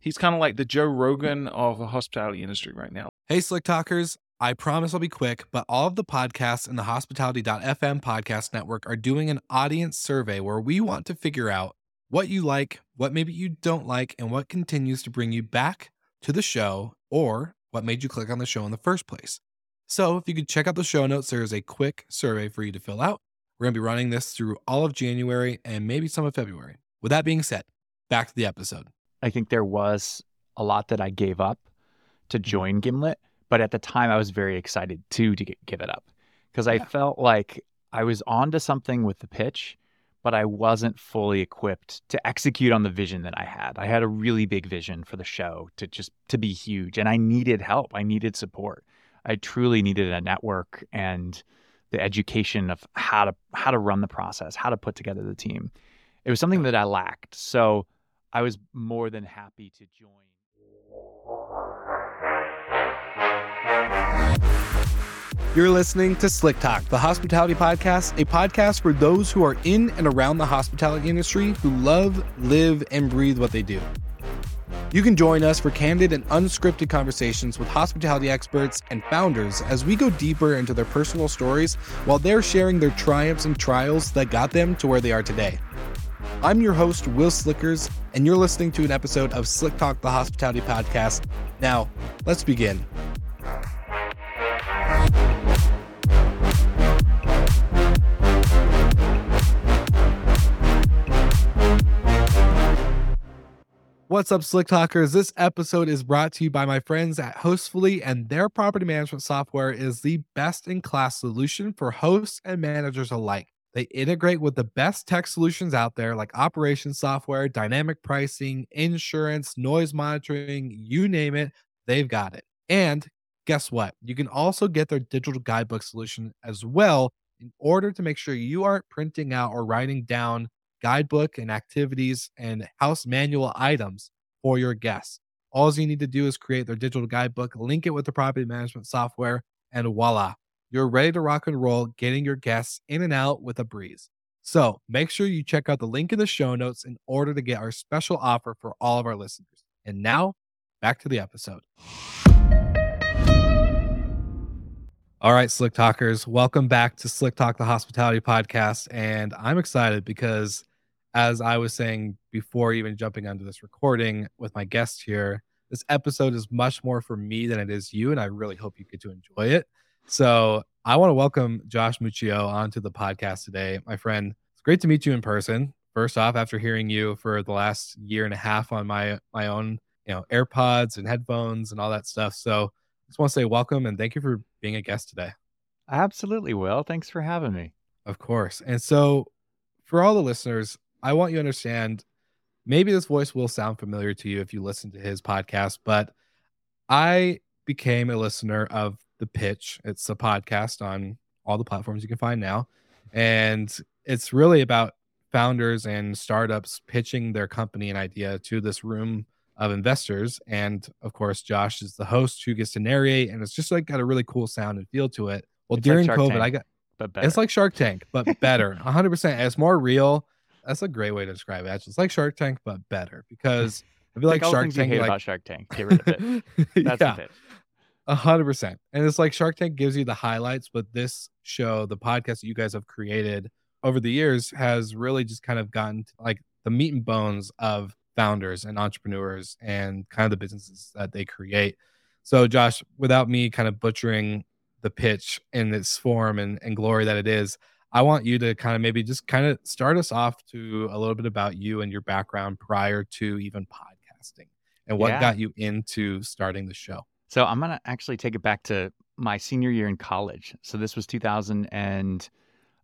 He's kind of like the Joe Rogan of the hospitality industry right now. Hey, Slick Talkers. I promise I'll be quick, but all of the podcasts in the hospitality.fm podcast network are doing an audience survey where we want to figure out what you like, what maybe you don't like, and what continues to bring you back to the show or what made you click on the show in the first place. So, if you could check out the show notes, there is a quick survey for you to fill out. We're going to be running this through all of January and maybe some of February. With that being said, back to the episode. I think there was a lot that I gave up to Mm-hmm. join Gimlet, but at the time I was very excited too to get, give it up because I Yeah. felt like I was onto something with the pitch, but I wasn't fully equipped to execute on the vision that I had. I had a really big vision for the show to just to be huge, and I needed help. I needed support. I truly needed a network and the education of how to how to run the process, how to put together the team. It was something that I lacked. So I was more than happy to join. You're listening to Slick Talk, the hospitality podcast, a podcast for those who are in and around the hospitality industry who love, live, and breathe what they do. You can join us for candid and unscripted conversations with hospitality experts and founders as we go deeper into their personal stories while they're sharing their triumphs and trials that got them to where they are today. I'm your host, Will Slickers, and you're listening to an episode of Slick Talk, the hospitality podcast. Now, let's begin. What's up, Slick Talkers? This episode is brought to you by my friends at Hostfully, and their property management software is the best in class solution for hosts and managers alike. They integrate with the best tech solutions out there like operations software, dynamic pricing, insurance, noise monitoring, you name it, they've got it. And guess what? You can also get their digital guidebook solution as well in order to make sure you aren't printing out or writing down guidebook and activities and house manual items for your guests. All you need to do is create their digital guidebook, link it with the property management software, and voila, you're ready to rock and roll, getting your guests in and out with a breeze. So make sure you check out the link in the show notes in order to get our special offer for all of our listeners. And now, back to the episode. All right, Slick Talkers, welcome back to Slick Talk, the hospitality podcast. And I'm excited because, as I was saying before even jumping onto this recording with my guest here, this episode is much more for me than it is you. And I really hope you get to enjoy it. So I want to welcome Josh Muccio onto the podcast today. My friend, it's great to meet you in person. First off, after hearing you for the last year and a half on my my own, you know, AirPods and headphones and all that stuff. So just want to say welcome and thank you for being a guest today. Absolutely, Will. Thanks for having me. Of course. And so for all the listeners, I want you to understand maybe this voice will sound familiar to you if you listen to his podcast, but I became a listener of The Pitch. It's a podcast on all the platforms you can find now. And it's really about founders and startups pitching their company and idea to this room of investors. And of course, Josh is the host who gets to narrate, and it's just like got a really cool sound and feel to it. Well, It's during Shark COVID, Tank, I got But better. it's like Shark Tank, but better. 100%. It's more real. That's a great way to describe it. Actually, it's like Shark Tank, but better because I feel like like Shark Tank, hate like, about Shark Tank. Get rid of it. That's yeah, the pitch. A hundred percent. And it's like Shark Tank gives you the highlights, but this show, the podcast that you guys have created over the years, has really just kind of gotten to, like the meat and bones of founders and entrepreneurs and kind of the businesses that they create. So, Josh, without me kind of butchering the pitch in its form and, and glory that it is, I want you to kind of maybe just kind of start us off to a little bit about you and your background prior to even podcasting and what Yeah. got you into starting the show. So I'm gonna actually take it back to my senior year in college. So this was 2000 and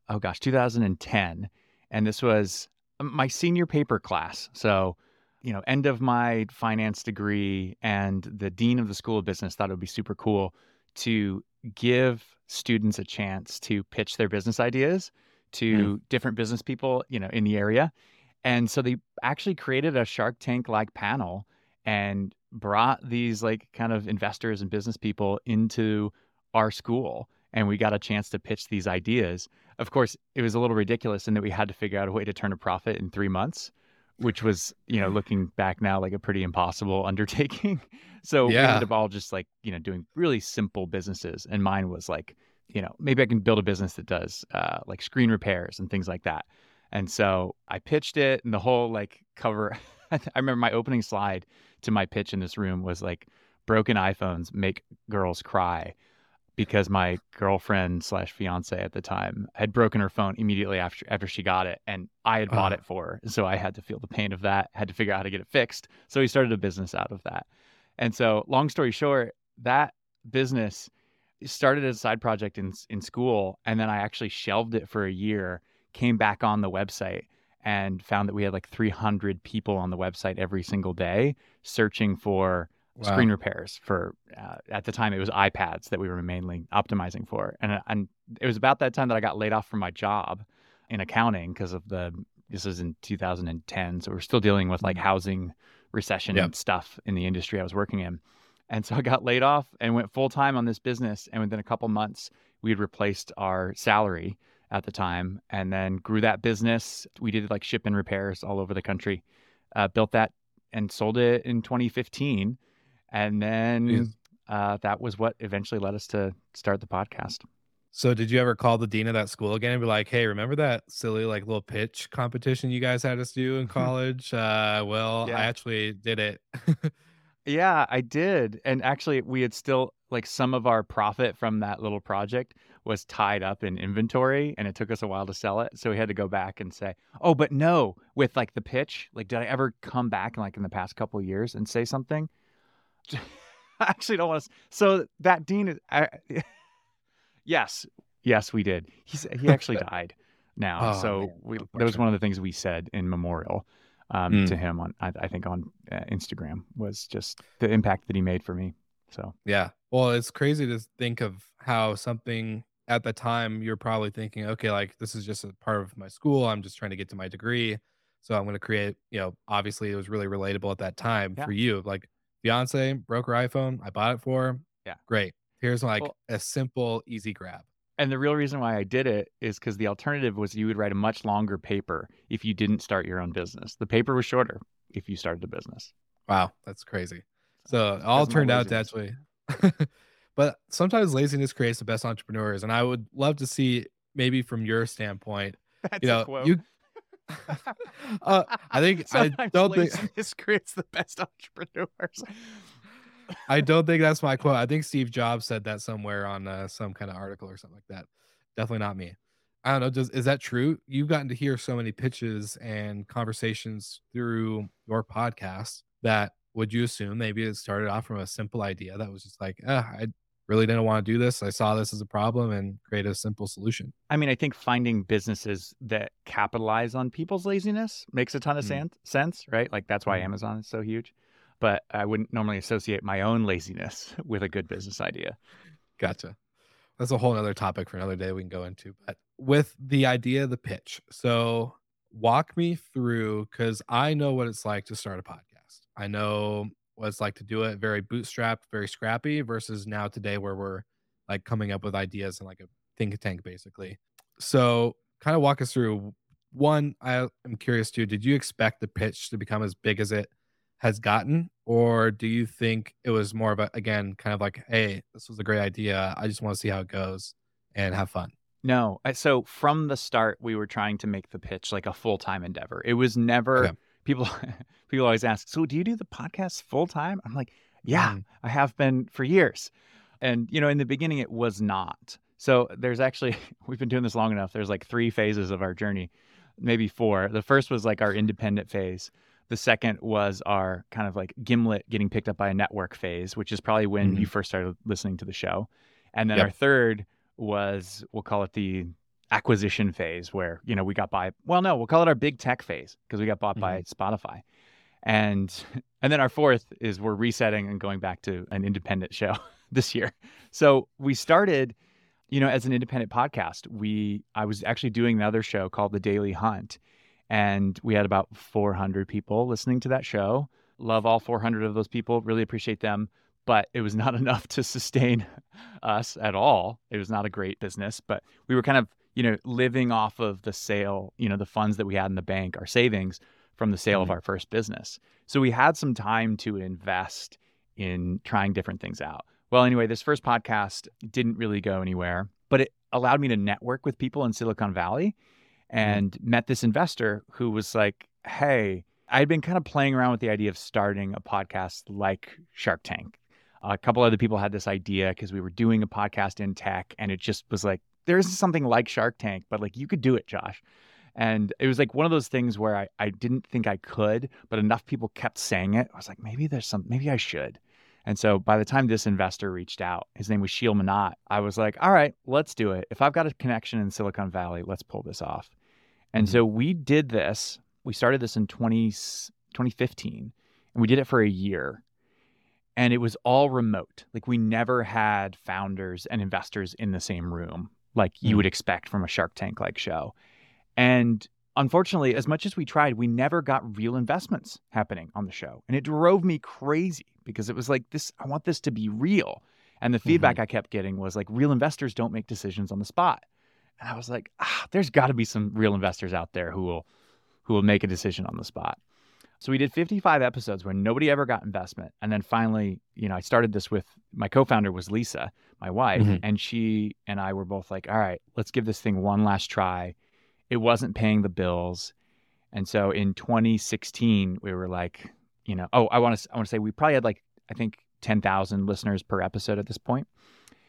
oh gosh, 2010, and this was my senior paper class. So you know, end of my finance degree, and the dean of the School of Business thought it would be super cool to give students a chance to pitch their business ideas mm. to different business people, you know, in the area. And so they actually created a Shark Tank like panel and brought these like kind of investors and business people into our school and we got a chance to pitch these ideas. Of course, it was a little ridiculous in that we had to figure out a way to turn a profit in 3 months which was, you know, looking back now like a pretty impossible undertaking. So we Yeah. ended up all just like, you know, doing really simple businesses. And mine was like, you know, maybe I can build a business that does uh, like screen repairs and things like that. And so I pitched it and the whole like cover. I remember my opening slide to my pitch in this room was like, broken iPhones make girls cry because my girlfriend slash fiance at the time had broken her phone immediately after after she got it and I had bought Uh. it for her. So I had to feel the pain of that, had to figure out how to get it fixed. So we started a business out of that. And so long story short, that business started as a side project in in school and then I actually shelved it for a year, came back on the website and found that we had like 300 people on the website every single day searching for Wow. screen repairs for uh, at the time it was iPads that we were mainly optimizing for and and it was about that time that I got laid off from my job in accounting because of the this was in 2010 so we're still dealing with like housing recession Yep. and stuff in the industry I was working in and so I got laid off and went full time on this business and within a couple months we had replaced our salary at the time and then grew that business we did like ship and repairs all over the country uh, built that and sold it in 2015 and then uh, that was what eventually led us to start the podcast. So did you ever call the dean of that school again and be like, "Hey, remember that silly like little pitch competition you guys had us do in college? uh, well, Yeah. I actually did it." Yeah, I did. And actually, we had still like some of our profit from that little project was tied up in inventory and it took us a while to sell it. So we had to go back and say, oh, but no, with like the pitch, like, did I ever come back like in the past couple of years and say something? I actually don't want to. So that dean is, I, yes, yes, we did. He's, he actually died now. Oh, so man, we, that was one of the things we said in memorial um, Mm. to him on, I, I think on uh, Instagram was just the impact that he made for me. So Yeah. Well, it's crazy to think of how something at the time you're probably thinking, okay, like this is just a part of my school. I'm just trying to get to my degree. So I'm going to create, you know, obviously it was really relatable at that time Yeah. for you. Like fiance broke her iPhone. I bought it for her. Yeah. Great. Here's like Well- a simple, easy grab. And the real reason why I did it is because the alternative was you would write a much longer paper if you didn't start your own business. The paper was shorter if you started a business. Wow. That's crazy. So it all turned out to laziness. but sometimes laziness creates the best entrepreneurs. And I would love to see maybe from your standpoint, That's you know, you, uh, I think I don't think laziness creates the best entrepreneurs. I don't think that's my quote. I think Steve Jobs said that somewhere on uh, some kind of article or something like that. Definitely not me. I don't know. Does is that true? You've gotten to hear so many pitches and conversations through your podcast that would you assume maybe it started off from a simple idea that was just like, ah, I really didn't want to do this. I saw this as a problem and create a simple solution. I mean, I think finding businesses that capitalize on people's laziness makes a ton of Mm. san- sense, right? Like that's why Mm. Amazon is so huge. But I wouldn't normally associate my own laziness with a good business idea. Gotcha. That's a whole other topic for another day we can go into. But with the idea of the pitch, so walk me through because I know what it's like to start a podcast. I know what it's like to do it very bootstrapped, very scrappy, versus now today where we're like coming up with ideas and like a think tank basically. So kind of walk us through one, I am curious too, did you expect the pitch to become as big as it has gotten or do you think it was more of a again kind of like hey this was a great idea i just want to see how it goes and have fun No. So from the start, we were trying to make the pitch like a full time endeavor. It was never Okay. People. People always ask, "So do you do the podcast full time?" I'm like, "Yeah, Mm. I have been for years." And you know, in the beginning, it was not. So there's actually we've been doing this long enough. There's like three phases of our journey, maybe four. The first was like our independent phase. The second was our kind of like gimlet getting picked up by a network phase, which is probably when you first started listening to the show. And then Yep. our third was we'll call it the acquisition phase where you know we got by well no we'll call it our big tech phase because we got bought by mm-hmm. spotify. And and then our fourth is we're resetting and going back to an independent show this year. So we started you know as an independent podcast. We i was actually doing another show called the daily hunt and we had about 400 people listening to that show. Love all 400 of those people really appreciate them but it was not enough to sustain us at all. It was not a great business but we were kind of you know living off of the sale you know the funds that we had in the bank our savings from the sale of Mhm. our first business. So we had some time to invest in trying different things out. Well, anyway, this first podcast didn't really go anywhere, but it allowed me to network with people in Silicon Valley and met this investor who was like, Hey, I'd been kind of playing around with the idea of starting a podcast like Shark Tank. A couple other people had this idea because we were doing a podcast in tech, and it just was like, there isn't something like Shark Tank, but like you could do it, Josh. And it was like one of those things where I, I didn't think I could, but enough people kept saying it. I was like, maybe there's some, maybe I should. And so by the time this investor reached out, his name was Sheel Mohnot, I was like, all right, let's do it. If I've got a connection in Silicon Valley, let's pull this off. And Mhm. so we did this. We started this in 20, 2015, and we did it for a year. And it was all remote. Like we never had founders and investors in the same room, like you Mm. would expect from a Shark Tank like show. And unfortunately, as much as we tried, we never got real investments happening on the show. And it drove me crazy because it was like, this, I want this to be real. And the feedback I kept getting was like, real investors don't make decisions on the spot. And I was like, ah, there's got to be some real investors out there who will, who will make a decision on the spot. So we did 55 episodes where nobody ever got investment. And then finally, you know, I started this with my co-founder was Lisa, my wife, Mhm. and she and I were both like, all right, let's give this thing one last try. It wasn't paying the bills. And so in 2016, we were like, you know, oh, I want to I want to say we probably had like I think 10,000 listeners per episode at this point.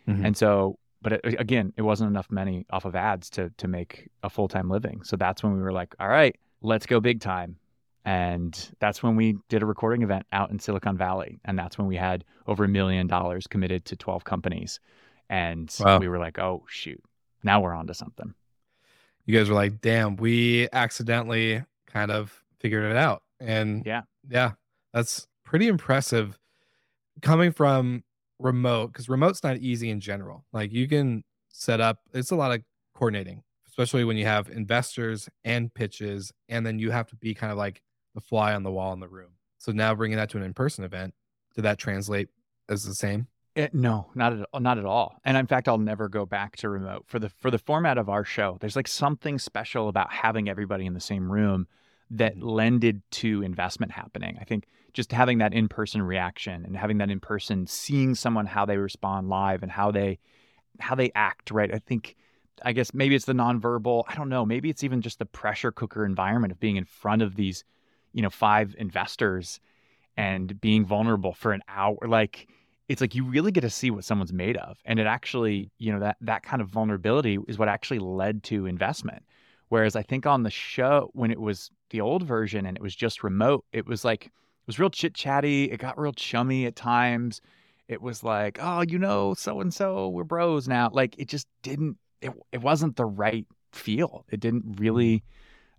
Mhm. And so but it, again, it wasn't enough money off of ads to to make a full-time living. So that's when we were like, all right, let's go big time. And that's when we did a recording event out in Silicon Valley. And that's when we had over a million dollars committed to 12 companies. And Wow. we were like, oh, shoot, now we're on to something. you guys were like, damn, we accidentally kind of figured it out. And Yeah. yeah, that's pretty impressive coming from remote because remote's not easy in general. Like you can set up, it's a lot of coordinating, especially when you have investors and pitches, and then you have to be kind of like the fly on the wall in the room. So now bringing that to an in person event, did that translate as the same? It, no, not at not at all. And in fact, I'll never go back to remote for the for the format of our show. There's like something special about having everybody in the same room that Mhm. lended to investment happening. I think just having that in person reaction and having that in person, seeing someone how they respond live and how they how they act. Right. I think. I guess maybe it's the nonverbal. I don't know. Maybe it's even just the pressure cooker environment of being in front of these, you know, five investors and being vulnerable for an hour. Like it's like you really get to see what someone's made of. And it actually you know that that kind of vulnerability is what actually led to investment. Whereas i think on the show when it was the old version and it was just remote it was like it was real chit chatty it got real chummy at times. It was like oh you know so and so we're bros now. Like it just didn't it, it wasn't the right feel it didn't really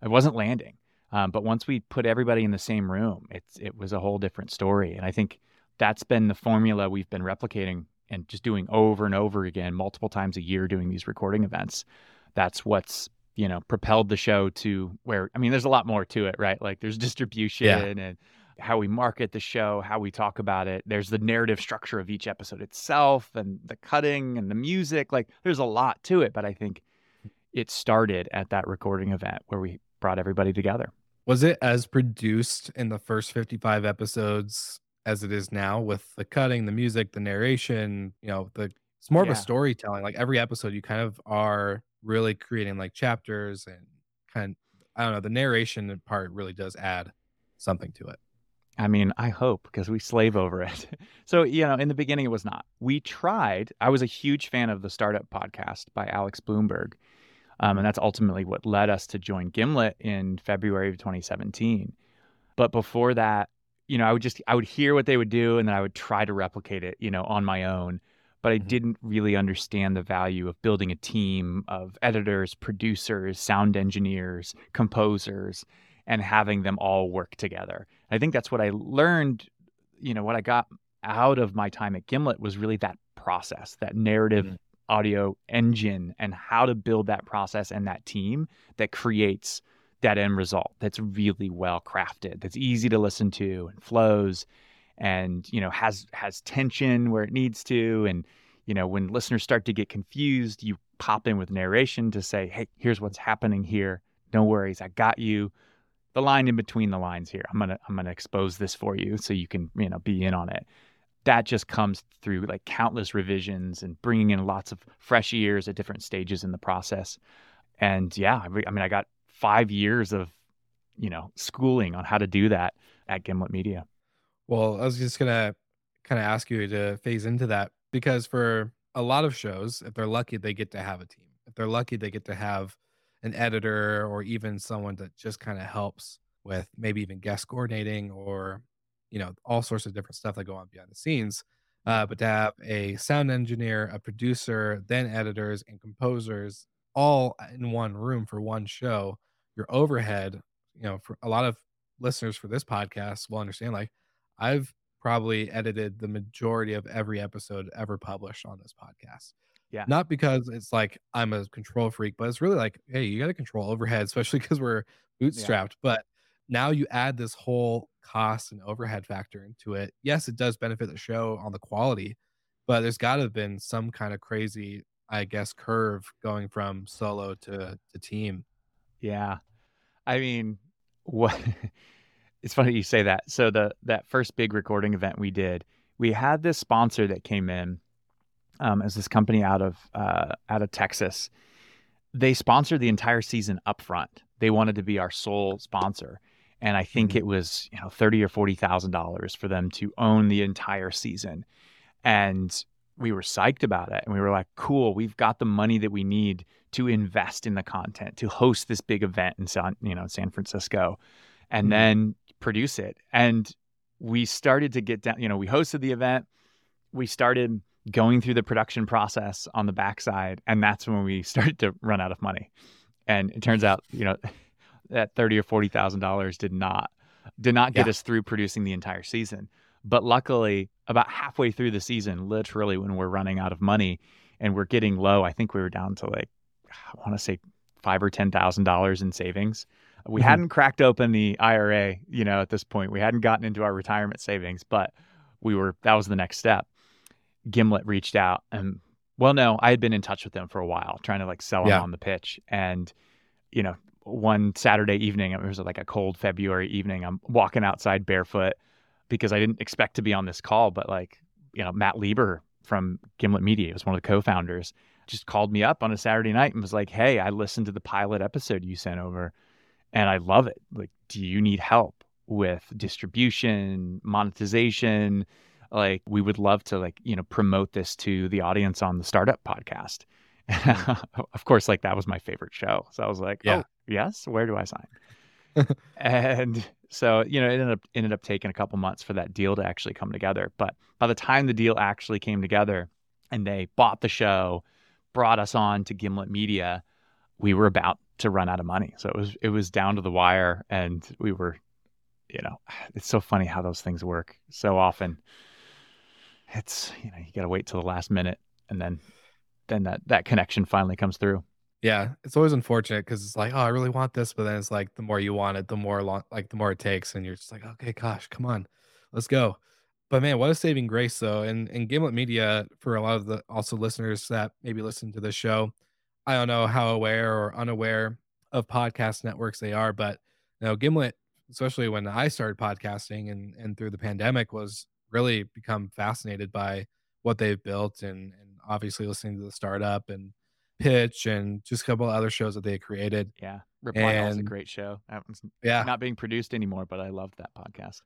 it wasn't landing um, but once we put everybody in the same room it's it was a whole different story. And i think that's been the formula we've been replicating and just doing over and over again multiple times a year doing these recording events. That's what's you know propelled the show to where i mean there's a lot more to it right? Like there's distribution and how we market the show how we talk about it. There's the narrative structure of each episode itself and the cutting and the music. Like there's a lot to it but i think it started at that recording event where we brought everybody together Was it as produced in the first 55 episodes as it is now with the cutting, the music, the narration, you know, the it's more of a storytelling. Like every episode you kind of are really creating like chapters and kind I don't know, the narration part really does add something to it. I mean, I hope because we slave over it. so, you know, in the beginning, it was not. We tried. I was a huge fan of the Startup podcast by Alex Blumberg. Um, and that's ultimately what led us to join Gimlet in February of 2017. But before that, you know, I would just, I would hear what they would do and then I would try to replicate it, you know, on my own. But I Mhm. didn't really understand the value of building a team of editors, producers, sound engineers, composers, and having them all work together. I think that's what I learned, you know, what I got out of my time at Gimlet was really that process, that narrative Mhm. Audio engine, and how to build that process and that team that creates that end result that's really well crafted, that's easy to listen to and flows and, you know, has has tension where it needs to. And, you know, when listeners start to get confused, you pop in with narration to say, hey, here's what's happening here. No worries, I got you the line in between the lines here. I'm gonna I'm gonna expose this for you so you can you know be in on it. That just comes through like countless revisions and bringing in lots of fresh ears at different stages in the process. And yeah, I mean, I got five years of you know schooling on how to do that at Gimlet Media. Well, I was just gonna kind of ask you to phase into that because for a lot of shows, if they're lucky, they get to have a team. If they're lucky, they get to have an editor or even someone that just kind of helps with maybe even guest coordinating or you know all sorts of different stuff that go on behind the scenes uh, but to have a sound engineer a producer then editors and composers all in one room for one show your overhead you know for a lot of listeners for this podcast will understand like i've probably edited the majority of every episode ever published on this podcast yeah. Not because it's like I'm a control freak, but it's really like, hey, you got to control overhead, especially because we're bootstrapped. Yeah. But now you add this whole cost and overhead factor into it. Yes, it does benefit the show on the quality, but there's got to have been some kind of crazy, I guess, curve going from solo to to team. Yeah. I mean, what it's funny you say that. So the that first big recording event we did, we had this sponsor that came in um, as this company out of uh, out of Texas. They sponsored the entire season up front. They wanted to be our sole sponsor, and I think mm-hmm. it was you know thirty or forty thousand dollars for them to own the entire season. And we were psyched about it, and we were like, "Cool, we've got the money that we need to invest in the content to host this big event in San you know San Francisco, and mm-hmm. then produce it." And we started to get down. You know, we hosted the event. We started going through the production process on the backside, and that's when we started to run out of money. And it turns out, you know, that thirty or forty thousand dollars did not did not get yeah. us through producing the entire season. But luckily, about halfway through the season, literally when we're running out of money and we're getting low, I think we were down to like I want to say five or ten thousand dollars in savings. We mm-hmm. hadn't cracked open the IRA, you know, at this point. We hadn't gotten into our retirement savings, but we were that was the next step. Gimlet reached out and well, no, I had been in touch with them for a while, trying to like sell them yeah. on the pitch. And, you know, one Saturday evening, it was like a cold February evening. I'm walking outside barefoot because I didn't expect to be on this call, but like, you know, Matt Lieber from Gimlet Media was one of the co-founders, just called me up on a Saturday night and was like, Hey, I listened to the pilot episode you sent over and I love it. Like, do you need help with distribution, monetization? like we would love to like you know promote this to the audience on the startup podcast mm-hmm. of course like that was my favorite show so i was like yeah. oh yes where do i sign? And so you know it ended up ended up taking a couple months for that deal to actually come together. But by the time the deal actually came together and they bought the show brought us on to gimlet media we were about to run out of money. So it was it was down to the wire and we were you know it's so funny how those things work so often. It's you know you got to wait till the last minute and then then that that connection finally comes through yeah it's always unfortunate because it's like oh i really want this but then it's like the more you want it the more long like the more it takes and you're just like okay gosh come on let's go. But man what a saving grace though and and gimlet media for a lot of the also listeners that maybe listen to this show i don't know how aware or unaware of podcast networks they are but you know gimlet especially when i started podcasting and and through the pandemic was really become fascinated by what they've built and, and obviously listening to the startup and pitch and just a couple other shows that they created. Yeah. Reply All is a great show. One's yeah. not being produced anymore, but I loved that podcast.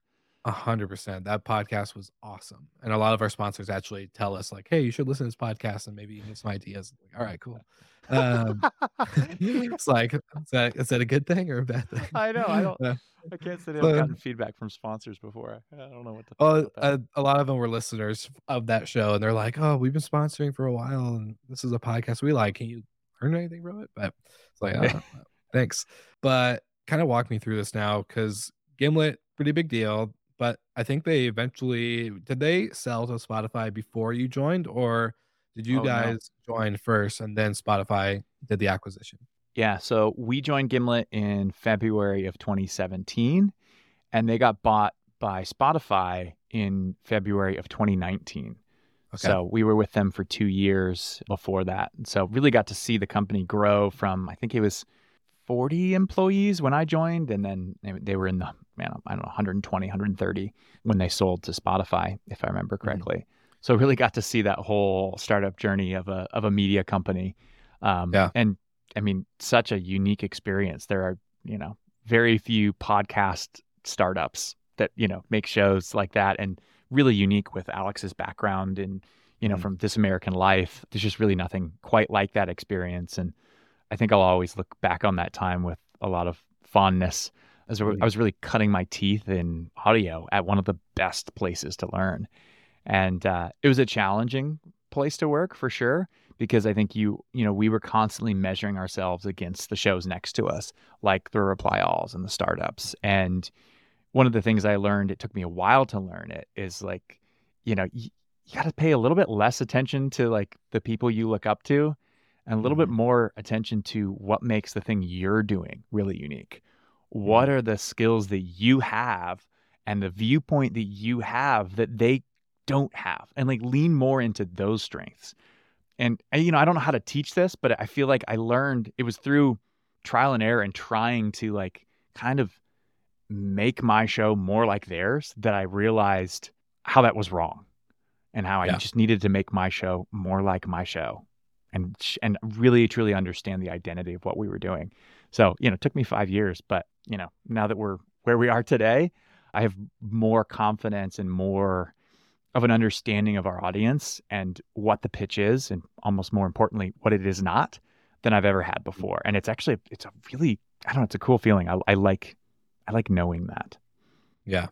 A hundred percent. That podcast was awesome. And a lot of our sponsors actually tell us like, Hey, you should listen to this podcast and maybe you get some ideas. Like, All right, cool. Um, it's like, is that, is that a good thing or a bad thing? I know. I don't, uh, I can't say I've gotten feedback from sponsors before. I don't know what to. Well, a, uh, a, lot of them were listeners of that show, and they're like, "Oh, we've been sponsoring for a while, and this is a podcast we like. Can you learn anything from it?" But it's like, oh, uh, thanks. But kind of walk me through this now, because Gimlet, pretty big deal. But I think they eventually did they sell to Spotify before you joined, or did you oh, guys no. join first and then Spotify did the acquisition? Yeah, so we joined Gimlet in February of 2017, and they got bought by Spotify in February of 2019. Okay. So we were with them for two years before that. So really got to see the company grow from I think it was 40 employees when I joined, and then they were in the man, I don't know 120, 130 when they sold to Spotify, if I remember Mm-hmm. So really got to see that whole startup journey of a of a media company. Um, Yeah. And I mean, such a unique experience. There are you know very few podcast startups that you know make shows like that, and really unique with Alex's background and you know Mhm. from This American Life. There's just really nothing quite like that experience, and I think I'll always look back on that time with a lot of fondness. As I Mhm. was really cutting my teeth in audio at one of the best places to learn, and uh, it was a challenging place to work for sure because I think you you know we were constantly measuring ourselves against the shows next to us, like the Reply Alls and the startups. And one of the things I learned, it took me a while to learn it, is like you know you, you got to pay a little bit less attention to like the people you look up to, and a little bit more attention to what makes the thing you're doing really unique. What are the skills that you have and the viewpoint that you have that they don't have and like lean more into those strengths. And you know i don't know how to teach this but i feel like i learned it was through trial and error and trying to like kind of make my show more like theirs that i realized how that was wrong and how i just needed to make my show more like my show and and really truly understand the identity of what we were doing. So you know it took me 5 years but you know now that we're where we are today i have more confidence and more of an understanding of our audience and what the pitch is and almost more importantly what it is not than i've ever had mm-hmm. before and it's actually it's a really i don't know it's a cool feeling i, I like i like knowing that Yeah.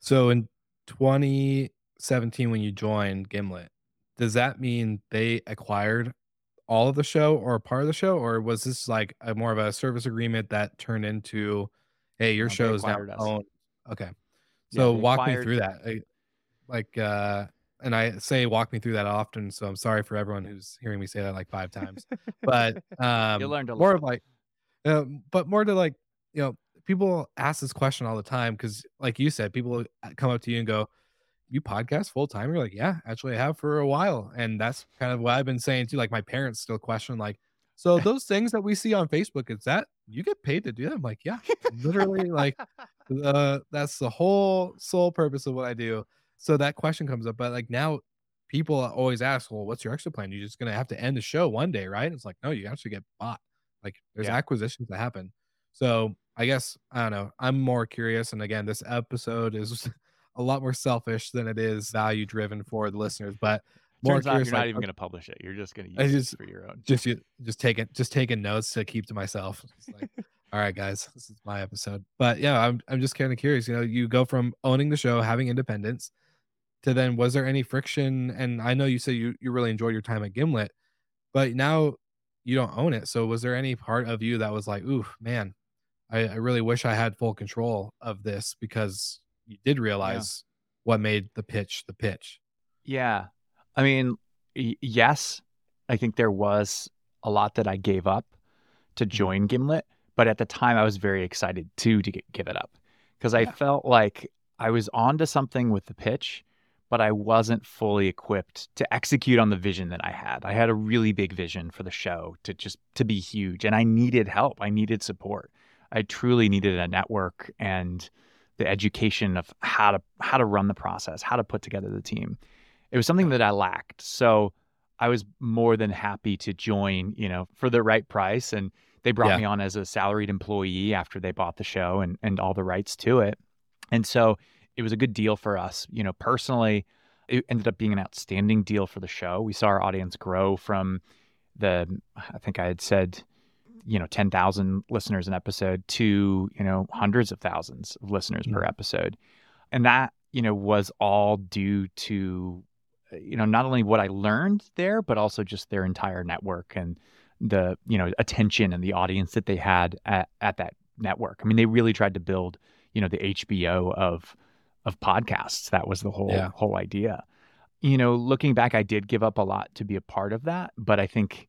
So in 2017, when you joined Gimlet, does that mean they acquired all of the show or part of the show, or was this like a more of a service agreement that turned into, hey, your show is now owned? Okay. So they walk me through that. Like, uh, and I say walk me through that often, so I'm sorry for everyone who's hearing me say that like five times. But um, learned a more lot. of like, um, but more to like, you know, people ask this question all the time because, like you said, people come up to you and go, "You podcast full time?" You're like, "Yeah, actually, I have for a while," and that's kind of what I've been saying too. Like my parents still question, like, "So those things that we see on Facebook, is that you get paid to do that?" I'm like, "Yeah, literally, like, uh, that's the whole sole purpose of what I do." So that question comes up, but like now people always ask, well, what's your exit plan? You're just gonna have to end the show one day, right? It's like, no, you actually get bought. Like there's Yeah. acquisitions that happen. So I guess I don't know. I'm more curious. And again, this episode is a lot more selfish than it is value driven for the listeners, but more Turns out curious. you're not like, even going to publish it you're just going to use just- it for your own just just taking just taking notes to keep to myself. Like, all right, guys, this is my episode. But yeah, I'm I'm just kind of curious. You know, you go from owning the show, having independence, to then was there any friction? And I know you said you you really enjoyed your time at Gimlet, but now you don't own it. So was there any part of you that was like, ooh, man, I, I really wish I had full control of this because you did realize what made the pitch the pitch. Yeah. I mean, y- yes, I think there was a lot that I gave up to Mm-hmm. join Gimlet, but at the time I was very excited too to get, give it up because I Yeah. felt like I was onto something with the pitch, but I wasn't fully equipped to execute on the vision that I had. I had a really big vision for the show to just to be huge and I needed help. I needed support. I truly needed a network and the education of how to how to run the process, how to put together the team. It was something that I lacked. So I was more than happy to join, you know, for the right price. And they brought Yeah. me on as a salaried employee after they bought the show and, and all the rights to it. And so it was a good deal for us. You know, personally, it ended up being an outstanding deal for the show. We saw our audience grow from the, I think I had said, you know, 10,000 listeners an episode to, you know, hundreds of thousands of listeners per episode. And that, you know, was all due to, uh, you know, not only what I learned there, but also just their entire network and the, you know, attention and the audience that they had at, at that network. I mean, they really tried to build, you know, the HBO of, of podcasts. That was the whole, Yeah. whole idea. You know, looking back, I did give up a lot to be a part of that, but I think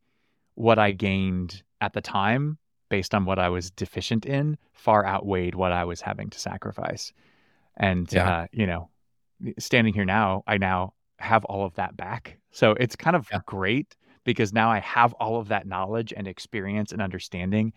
what I gained at the time, based on what I was deficient in, far outweighed what I was having to sacrifice. And Yeah. uh, you know, standing here now, I now have all of that back. So it's kind of Yeah. great because now I have all of that knowledge and experience and understanding,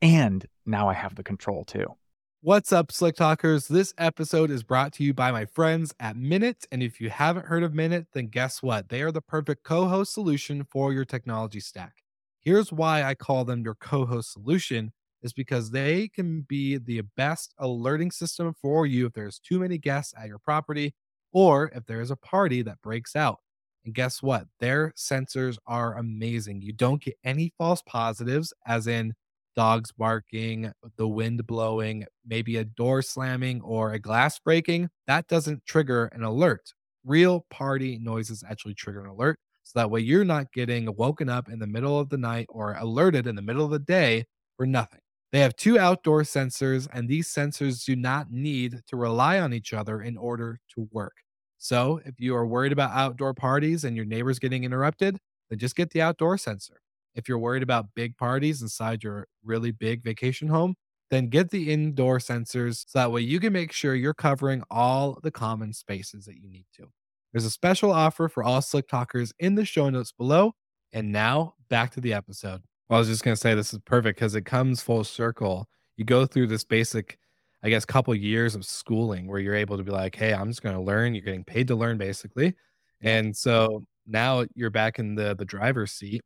And now I have the control too. What's up, Slick Talkers? This episode is brought to you by my friends at Minut. And if you haven't heard of Minut, then guess what? They are the perfect co host solution for your technology stack. Here's why I call them your co host solution is because they can be the best alerting system for you if there's too many guests at your property or if there is a party that breaks out. And guess what? Their sensors are amazing. You don't get any false positives, as in dogs barking, the wind blowing, maybe a door slamming or a glass breaking. That doesn't trigger an alert. Real party noises actually trigger an alert. So that way you're not getting woken up in the middle of the night or alerted in the middle of the day for nothing. They have two outdoor sensors, and these sensors do not need to rely on each other in order to work. So, if you are worried about outdoor parties and your neighbors getting interrupted, then just get the outdoor sensor. If you're worried about big parties inside your really big vacation home, then get the indoor sensors so that way you can make sure you're covering all the common spaces that you need to. There's a special offer for all Slick Talkers in the show notes below. And now back to the episode. Well, I was just going to say this is perfect because it comes full circle. You go through this basic, I guess, couple years of schooling where you're able to be like, hey, I'm just going to learn. You're getting paid to learn, basically. And so now you're back in the the driver's seat.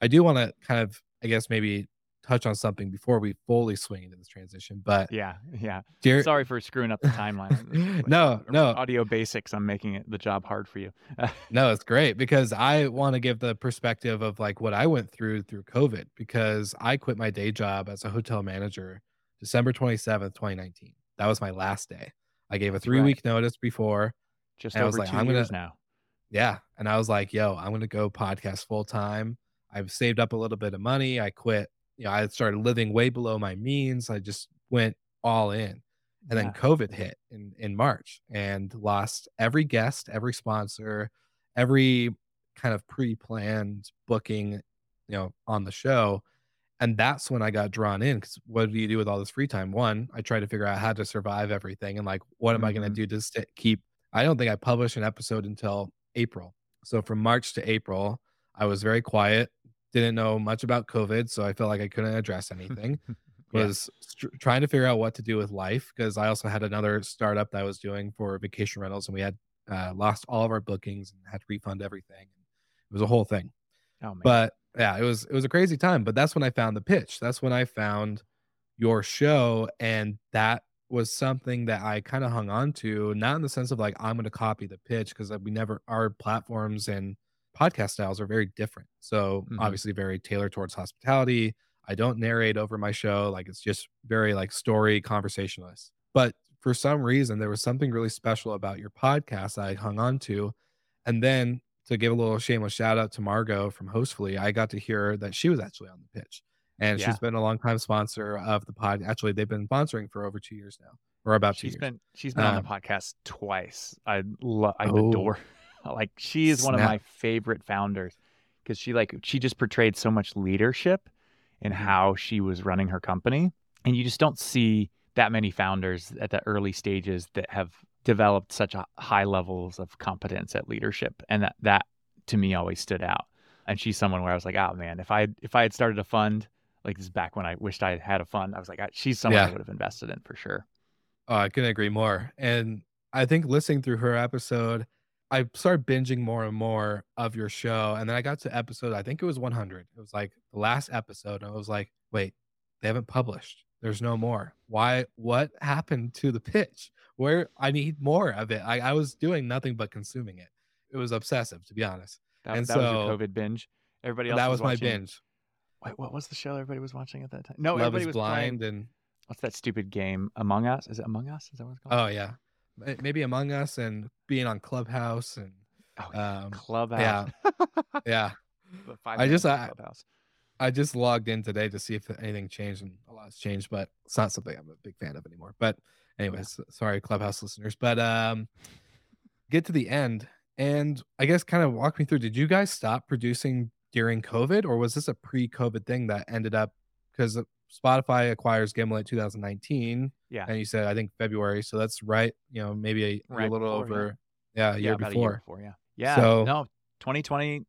I do want to kind of, I guess, maybe touch on something before we fully swing into this transition. But yeah, yeah. Sorry for screwing up the timeline. no, uh, no. Audio basics. I'm making it the job hard for you. no, it's great because I want to give the perspective of like what I went through through COVID because I quit my day job as a hotel manager December 27th, 2019. That was my last day. I gave a three right. week notice before. Just over I was like, two I'm years gonna, now. Yeah. And I was like, yo, I'm going to go podcast full time. I've saved up a little bit of money. I quit you know, I started living way below my means. I just went all in. And yeah. then COVID hit in, in March and lost every guest, every sponsor, every kind of pre-planned booking, you know, on the show. And that's when I got drawn in because what do you do with all this free time? One, I try to figure out how to survive everything and like, what am mm-hmm. I going to do to st- keep? I don't think I published an episode until April. So from March to April, I was very quiet didn't know much about COVID, so I felt like I couldn't address anything. yeah. Was st- trying to figure out what to do with life because I also had another startup that I was doing for vacation rentals, and we had uh, lost all of our bookings and had to refund everything. It was a whole thing. Oh, but yeah, it was it was a crazy time. But that's when I found the pitch. That's when I found your show, and that was something that I kind of hung on to, not in the sense of like I'm going to copy the pitch because we never our platforms and podcast styles are very different. So mm-hmm. obviously very tailored towards hospitality. I don't narrate over my show. Like it's just very like story conversationalist. But for some reason, there was something really special about your podcast I hung on to. And then to give a little shameless shout out to Margot from Hostfully, I got to hear that she was actually on the pitch. And yeah. she's been a long time sponsor of the pod. Actually, they've been sponsoring for over two years now, or about she's two been, years. She's been um, on the um, podcast twice. I love, I oh. adore Like she is Snap. one of my favorite founders because she like she just portrayed so much leadership in mm-hmm. how she was running her company, and you just don't see that many founders at the early stages that have developed such a high levels of competence at leadership, and that that to me always stood out. And she's someone where I was like, oh man, if I if I had started a fund like this back when I wished I had a fund, I was like, she's someone yeah. I would have invested in for sure. Oh, I couldn't agree more. And I think listening through her episode, I started binging more and more of your show, and then I got to episode. I think it was 100. It was like the last episode. And I was like, wait, they haven't published. There's no more. Why? What happened to the pitch? Where I need more of it. I, I was doing nothing but consuming it. It was obsessive, to be honest. That, and that so, was your COVID binge. Everybody else. That was, was my binge. Wait, what was the show everybody was watching at that time? No, Love everybody was blind playing, and what's that stupid game? Among Us? Is it Among Us? Is that what it's called? Oh yeah, maybe Among Us and being on Clubhouse and Oh, um, Clubhouse. Yeah, yeah. I just I, I just logged in today to see if anything changed, and a lot's changed, but it's not something I'm a big fan of anymore. But anyways, yeah. sorry, Clubhouse listeners. But um, get to the end, and I guess kind of walk me through. Did you guys stop producing during COVID, or was this a pre-COVID thing that ended up because Spotify acquires Gimlet 2019? Yeah, and you said I think February, so that's right. You know, maybe a, right a little before, over. Yeah, yeah a year, before. A year before. Yeah. Yeah. So, no, 2020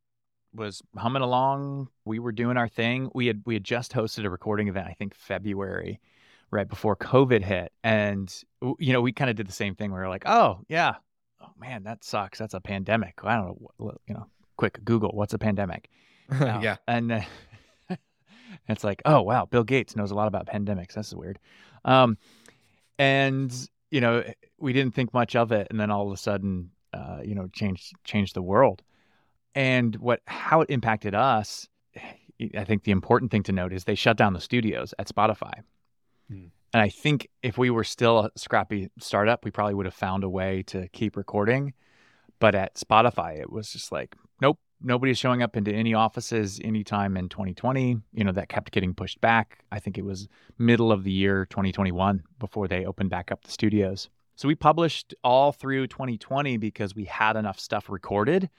was humming along. We were doing our thing. We had we had just hosted a recording event, I think February, right before COVID hit, and you know we kind of did the same thing. We were like, oh yeah, oh man, that sucks. That's a pandemic. I don't know, you know, quick Google, what's a pandemic? Uh, yeah, and uh, it's like, oh wow, Bill Gates knows a lot about pandemics. That's weird. Um, and you know, we didn't think much of it, and then all of a sudden, uh, you know, changed changed the world. And what how it impacted us, I think the important thing to note is they shut down the studios at Spotify. Hmm. And I think if we were still a scrappy startup, we probably would have found a way to keep recording. But at Spotify, it was just like, nope, nobody's showing up into any offices anytime in 2020. You know, that kept getting pushed back. I think it was middle of the year 2021 before they opened back up the studios. So we published all through 2020 because we had enough stuff recorded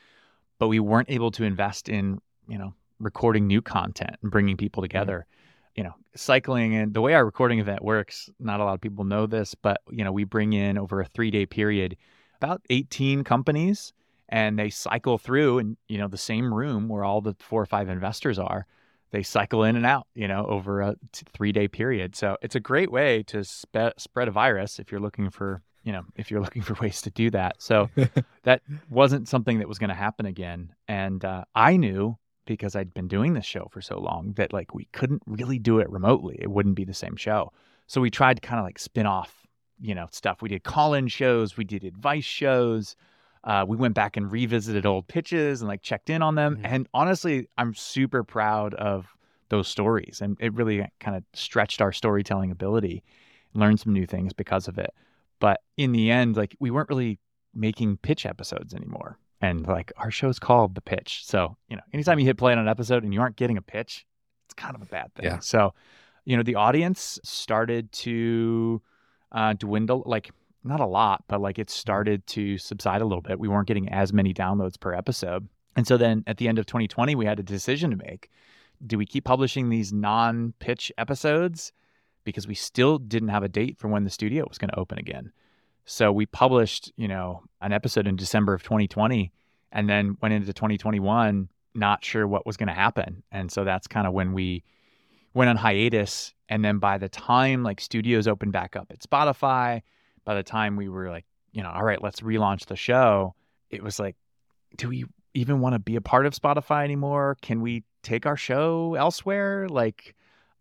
but we weren't able to invest in, you know, recording new content and bringing people mm-hmm. together. Mm-hmm. You know, cycling and the way our recording event works, not a lot of people know this, but you know, we bring in over a 3-day period about 18 companies and they cycle through and you know, the same room where all the four or five investors are they cycle in and out, you know, over a three day period. So it's a great way to spe- spread a virus if you're looking for you know, if you're looking for ways to do that. So that wasn't something that was going to happen again. And uh, I knew because I'd been doing this show for so long that like we couldn't really do it remotely. It wouldn't be the same show. So we tried to kind of like spin off, you know, stuff. We did call in shows, we did advice shows. Uh, we went back and revisited old pitches and like checked in on them. Mm-hmm. And honestly, I'm super proud of those stories. And it really kind of stretched our storytelling ability, learned some new things because of it. But in the end, like we weren't really making pitch episodes anymore. And like our show's called The Pitch. So, you know, anytime you hit play on an episode and you aren't getting a pitch, it's kind of a bad thing. Yeah. So, you know, the audience started to uh, dwindle, like not a lot, but like it mm-hmm. started to subside a little bit. We weren't getting as many downloads per episode. And so then at the end of 2020, we had a decision to make. Do we keep publishing these non pitch episodes because we still didn't have a date for when the studio was going to open again. So we published, you know, an episode in December of 2020 and then went into 2021 not sure what was going to happen. And so that's kind of when we went on hiatus and then by the time like studios opened back up at Spotify, by the time we were like, you know, all right, let's relaunch the show, it was like do we even want to be a part of Spotify anymore? Can we take our show elsewhere? Like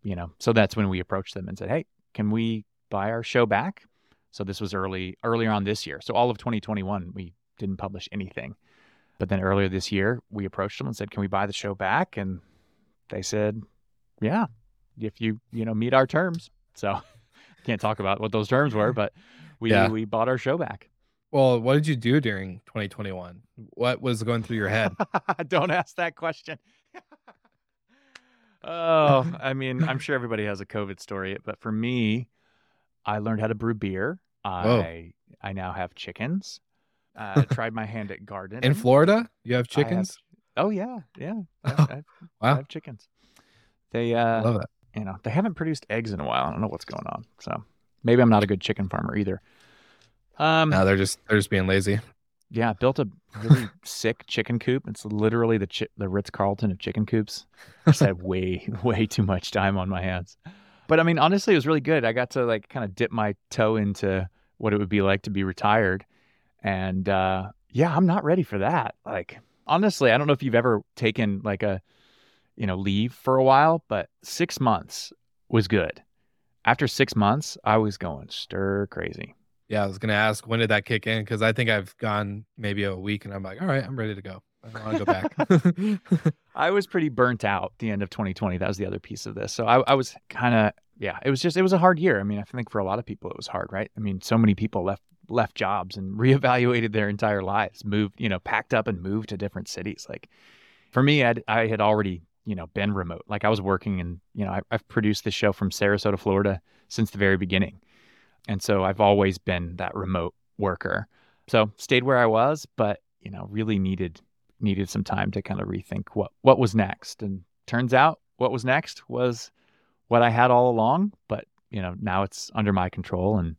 you know, so that's when we approached them and said, "Hey, can we buy our show back?" So this was early earlier on this year. So all of 2021 we didn't publish anything. But then earlier this year, we approached them and said, "Can we buy the show back?" And they said, "Yeah, if you, you know, meet our terms." So can't talk about what those terms were, but we yeah. we bought our show back. Well, what did you do during 2021? What was going through your head? Don't ask that question. Oh, I mean, I'm sure everybody has a COVID story, but for me, I learned how to brew beer. I I now have chickens. Uh, tried my hand at gardening. In Florida, you have chickens? Have, oh yeah, yeah. I have, I have, wow. I have chickens. They uh, love that. You know, they haven't produced eggs in a while. I don't know what's going on. So maybe I'm not a good chicken farmer either. Um, no, they're just they're just being lazy. Yeah, built a really sick chicken coop. It's literally the chi- the Ritz Carlton of chicken coops. I just had way way too much time on my hands. But I mean, honestly, it was really good. I got to like kind of dip my toe into what it would be like to be retired, and uh, yeah, I'm not ready for that. Like honestly, I don't know if you've ever taken like a you know leave for a while, but six months was good. After six months, I was going stir crazy. Yeah, I was gonna ask when did that kick in because I think I've gone maybe a week and I'm like, all right, I'm ready to go. I want to go back. I was pretty burnt out the end of 2020. That was the other piece of this. So I, I was kind of yeah. It was just it was a hard year. I mean, I think for a lot of people it was hard, right? I mean, so many people left left jobs and reevaluated their entire lives, moved, you know, packed up and moved to different cities. Like for me, I'd, I had already you know been remote. Like I was working and you know I, I've produced this show from Sarasota, Florida since the very beginning. And so I've always been that remote worker. So stayed where I was, but you know, really needed needed some time to kind of rethink what what was next. And turns out what was next was what I had all along, but you know, now it's under my control and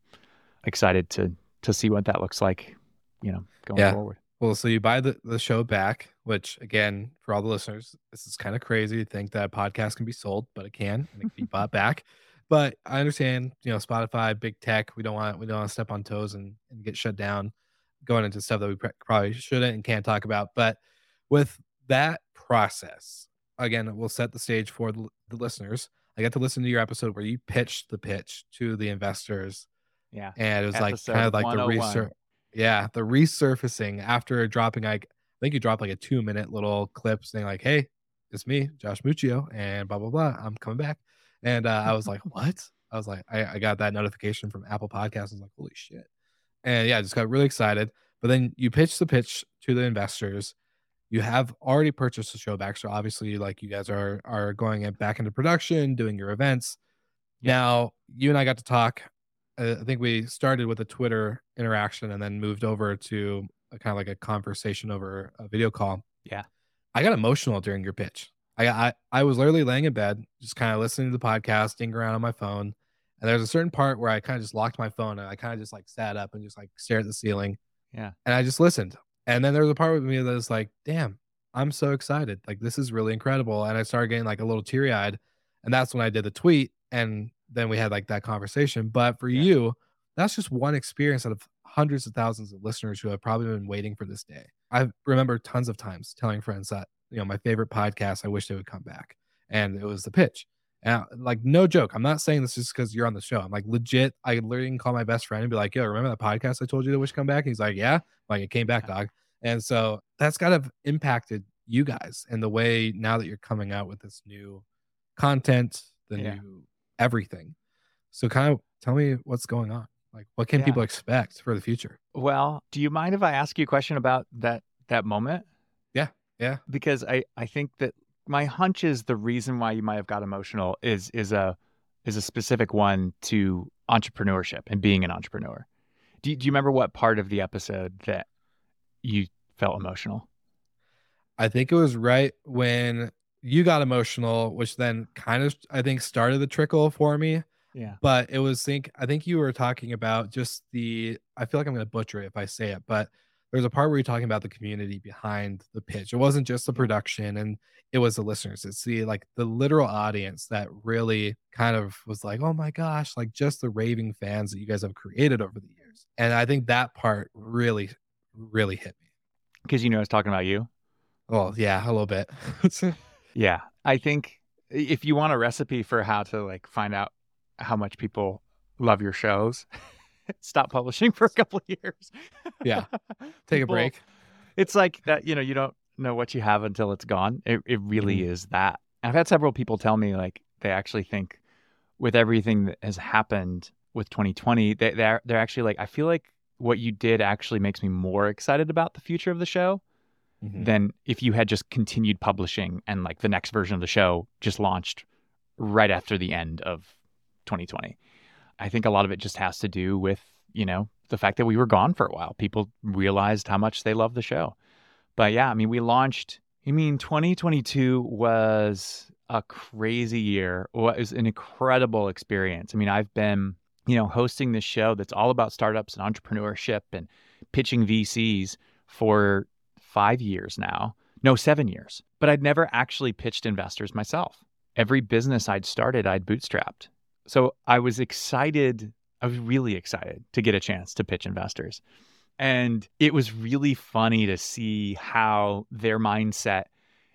excited to to see what that looks like, you know, going yeah. forward. Well, so you buy the, the show back, which again, for all the listeners, this is kind of crazy to think that a podcast can be sold, but it can and it can be bought back. But I understand, you know, Spotify, big tech, we don't want we don't want to step on toes and, and get shut down going into stuff that we probably shouldn't and can't talk about. But with that process, again, we'll set the stage for the, the listeners. I got to listen to your episode where you pitched the pitch to the investors. Yeah. And it was Episode like kind of like the oh research. Yeah, the resurfacing after dropping like I think you dropped like a two minute little clip saying like, "Hey, it's me, Josh Muccio, and blah blah blah. I'm coming back." And uh, I was like, "What?" I was like, I, I got that notification from Apple Podcasts. I was like, "Holy shit!" And yeah, I just got really excited. But then you pitch the pitch to the investors. You have already purchased the show back, so obviously, like you guys are are going back into production, doing your events. Now, you and I got to talk. Uh, I think we started with a Twitter interaction and then moved over to a kind of like a conversation over a video call. Yeah. I got emotional during your pitch. I I, I was literally laying in bed, just kind of listening to the podcast, ding around on my phone. And there's a certain part where I kind of just locked my phone and I kind of just like sat up and just like stared at the ceiling. Yeah. And I just listened. And then there was a part with me that was like, damn, I'm so excited. Like this is really incredible. And I started getting like a little teary eyed. And that's when I did the tweet. And then we had like that conversation. But for Yeah. you, that's just one experience out of hundreds of thousands of listeners who have probably been waiting for this day. I remember tons of times telling friends that, you know, my favorite podcast, I wish they would come back. And it was the pitch. And like, no joke. I'm not saying this just because you're on the show. I'm like, legit. I literally can call my best friend and be like, yo, remember that podcast I told you to wish come back? And he's like, yeah. I'm like, it came back, dog. And so that's kind of impacted you guys and the way now that you're coming out with this new content, the Yeah. new everything. So kind of tell me what's going on. Like what can Yeah. people expect for the future? Well, do you mind if I ask you a question about that that moment? Yeah, yeah. Because I I think that my hunch is the reason why you might have got emotional is is a is a specific one to entrepreneurship and being an entrepreneur. Do you, do you remember what part of the episode that you felt emotional? I think it was right when you got emotional, which then kind of I think started the trickle for me. Yeah. But it was think I think you were talking about just the I feel like I'm gonna butcher it if I say it, but there's a part where you're talking about the community behind the pitch. It wasn't just the production and it was the listeners. It's the like the literal audience that really kind of was like, oh my gosh, like just the raving fans that you guys have created over the years. And I think that part really, really hit me. Because you know I was talking about you. Well, yeah, a little bit. Yeah. I think if you want a recipe for how to like find out how much people love your shows, stop publishing for a couple of years. Yeah. Take a break. It's like that, you know, you don't know what you have until it's gone. It it really Mhm. is that. I've had several people tell me like they actually think with everything that has happened with 2020, they they're they're actually like I feel like what you did actually makes me more excited about the future of the show Mhm. than if you had just continued publishing and like the next version of the show just launched right after the end of 2020. I think a lot of it just has to do with, you know, the fact that we were gone for a while. People realized how much they love the show. But yeah, I mean, we launched, I mean, 2022 was a crazy year. It was an incredible experience. I mean, I've been, you know, hosting this show that's all about startups and entrepreneurship and pitching VCs for five years now. No, seven years. But I'd never actually pitched investors myself. Every business I'd started, I'd bootstrapped. So I was excited. I was really excited to get a chance to pitch investors. And it was really funny to see how their mindset,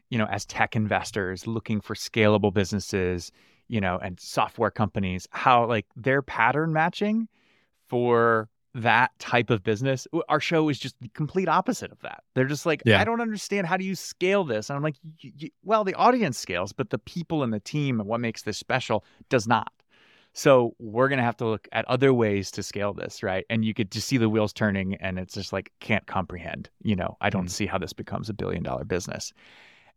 you know, as tech investors looking for scalable businesses, you know, and software companies, how like their pattern matching for that type of business. Our show is just the complete opposite of that. They're just like, Yeah. I don't understand. How do you scale this? And I'm like, "Y- y- well, the audience scales, but the people and the team and what makes this special does not. So we're going to have to look at other ways to scale this, right? And you could just see the wheels turning and it's just like, can't comprehend. You know, I don't Mm. see how this becomes a billion dollar business.